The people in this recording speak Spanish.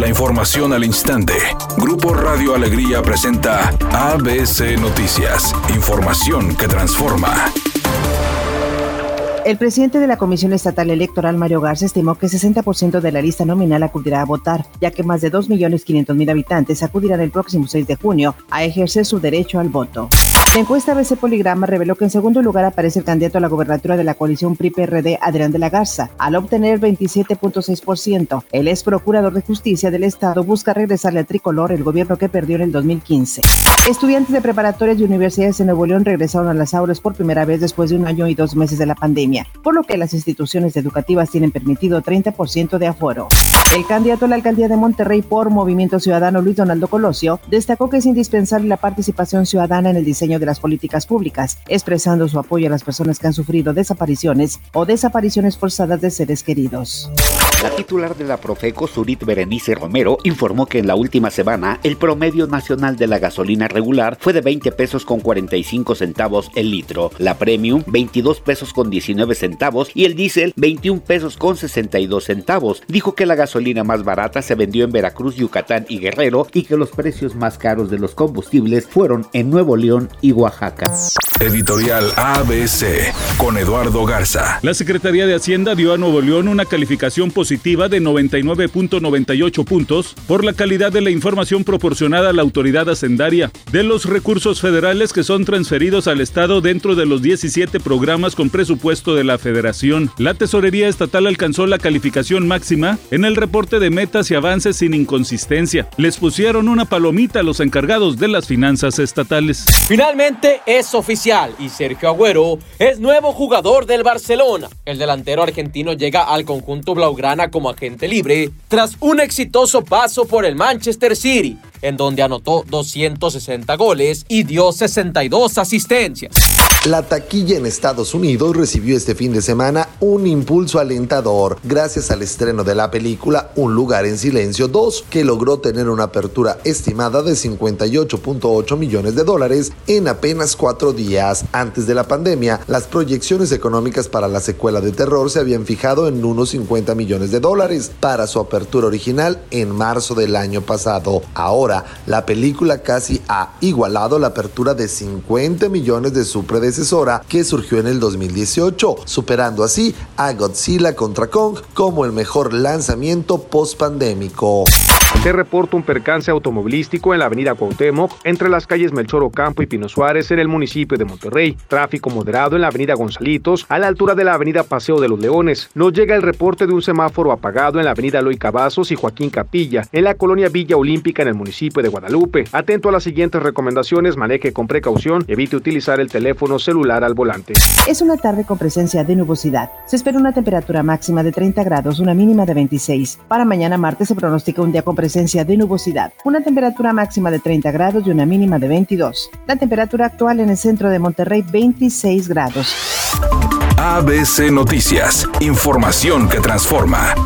La información al instante. Grupo Radio Alegría presenta ABC Noticias. Información que transforma. El presidente de la Comisión Estatal Electoral, Mario Garza, estimó que 60% de la lista nominal acudirá a votar, ya que más de 2.500.000 habitantes acudirán el próximo 6 de junio a ejercer su derecho al voto. La encuesta ABC Poligrama reveló que en segundo lugar aparece el candidato a la gobernatura de la coalición PRI-PRD, Adrián de la Garza, al obtener 27.6%. El ex procurador de justicia del Estado busca regresarle al tricolor el gobierno que perdió en el 2015. Estudiantes de preparatorias y universidades en Nuevo León regresaron a las aulas por primera vez después de un año y dos meses de la pandemia, por lo que las instituciones educativas tienen permitido 30% de aforo. El candidato a la alcaldía de Monterrey por Movimiento Ciudadano, Luis Donaldo Colosio, destacó que es indispensable la participación ciudadana en el diseño de las políticas públicas, expresando su apoyo a las personas que han sufrido desapariciones o desapariciones forzadas de seres queridos. La titular de la Profeco, Surit Berenice Romero, informó que en la última semana el promedio nacional de la gasolina regular fue de 20 pesos con 45 centavos el litro, la premium 22 pesos con 19 centavos y el diésel 21 pesos con 62 centavos. Dijo que la gasolina más barata se vendió en Veracruz, Yucatán y Guerrero y que los precios más caros de los combustibles fueron en Nuevo León y Oaxaca. Editorial ABC con Eduardo Garza. La Secretaría de Hacienda dio a Nuevo León una calificación positiva de 99.98 puntos por la calidad de la información proporcionada a la autoridad hacendaria de los recursos federales que son transferidos al Estado dentro de los 17 programas con presupuesto de la Federación. La Tesorería Estatal alcanzó la calificación máxima en el reporte de metas y avances sin inconsistencia. Les pusieron una palomita a los encargados de las finanzas estatales. Finalmente es oficial y Sergio Agüero es nuevo jugador del Barcelona. El delantero argentino llega al conjunto blaugrana como agente libre tras un exitoso paso por el Manchester City, en donde anotó 260 goles y dio 62 asistencias. La taquilla en Estados Unidos recibió este fin de semana un impulso alentador gracias al estreno de la película Un lugar en silencio 2, que logró tener una apertura estimada de 58.8 millones de dólares en apenas cuatro días. Antes de la pandemia, las proyecciones económicas para la secuela de terror se habían fijado en unos 50 millones de dólares para su apertura original en marzo del año pasado. Ahora, la película casi ha igualado la apertura de 50 millones de su predecesora que surgió en el 2018, superando así a Godzilla contra Kong como el mejor lanzamiento post-pandémico. Se reporta un percance automovilístico en la avenida Cuauhtémoc entre las calles Melchor Ocampo y Pino Suárez en el municipio de Monterrey. Tráfico moderado en la avenida Gonzalitos a la altura de la avenida Paseo de los Leones. Nos llega el reporte de un semáforo apagado en la avenida Loy Cavazos y Joaquín Capilla en la colonia Villa Olímpica en el municipio de Guadalupe. Atento a las siguientes recomendaciones, maneje con precaución, evite utilizar el teléfono celular al volante. Es una tarde con presencia de nubosidad. Se espera una temperatura máxima de 30 grados, una mínima de 26. Para mañana martes se pronostica un día con presencia de nubosidad, una temperatura máxima de 30 grados y una mínima de 22. La temperatura actual en el centro de Monterrey 26 grados. ABC Noticias, información que transforma.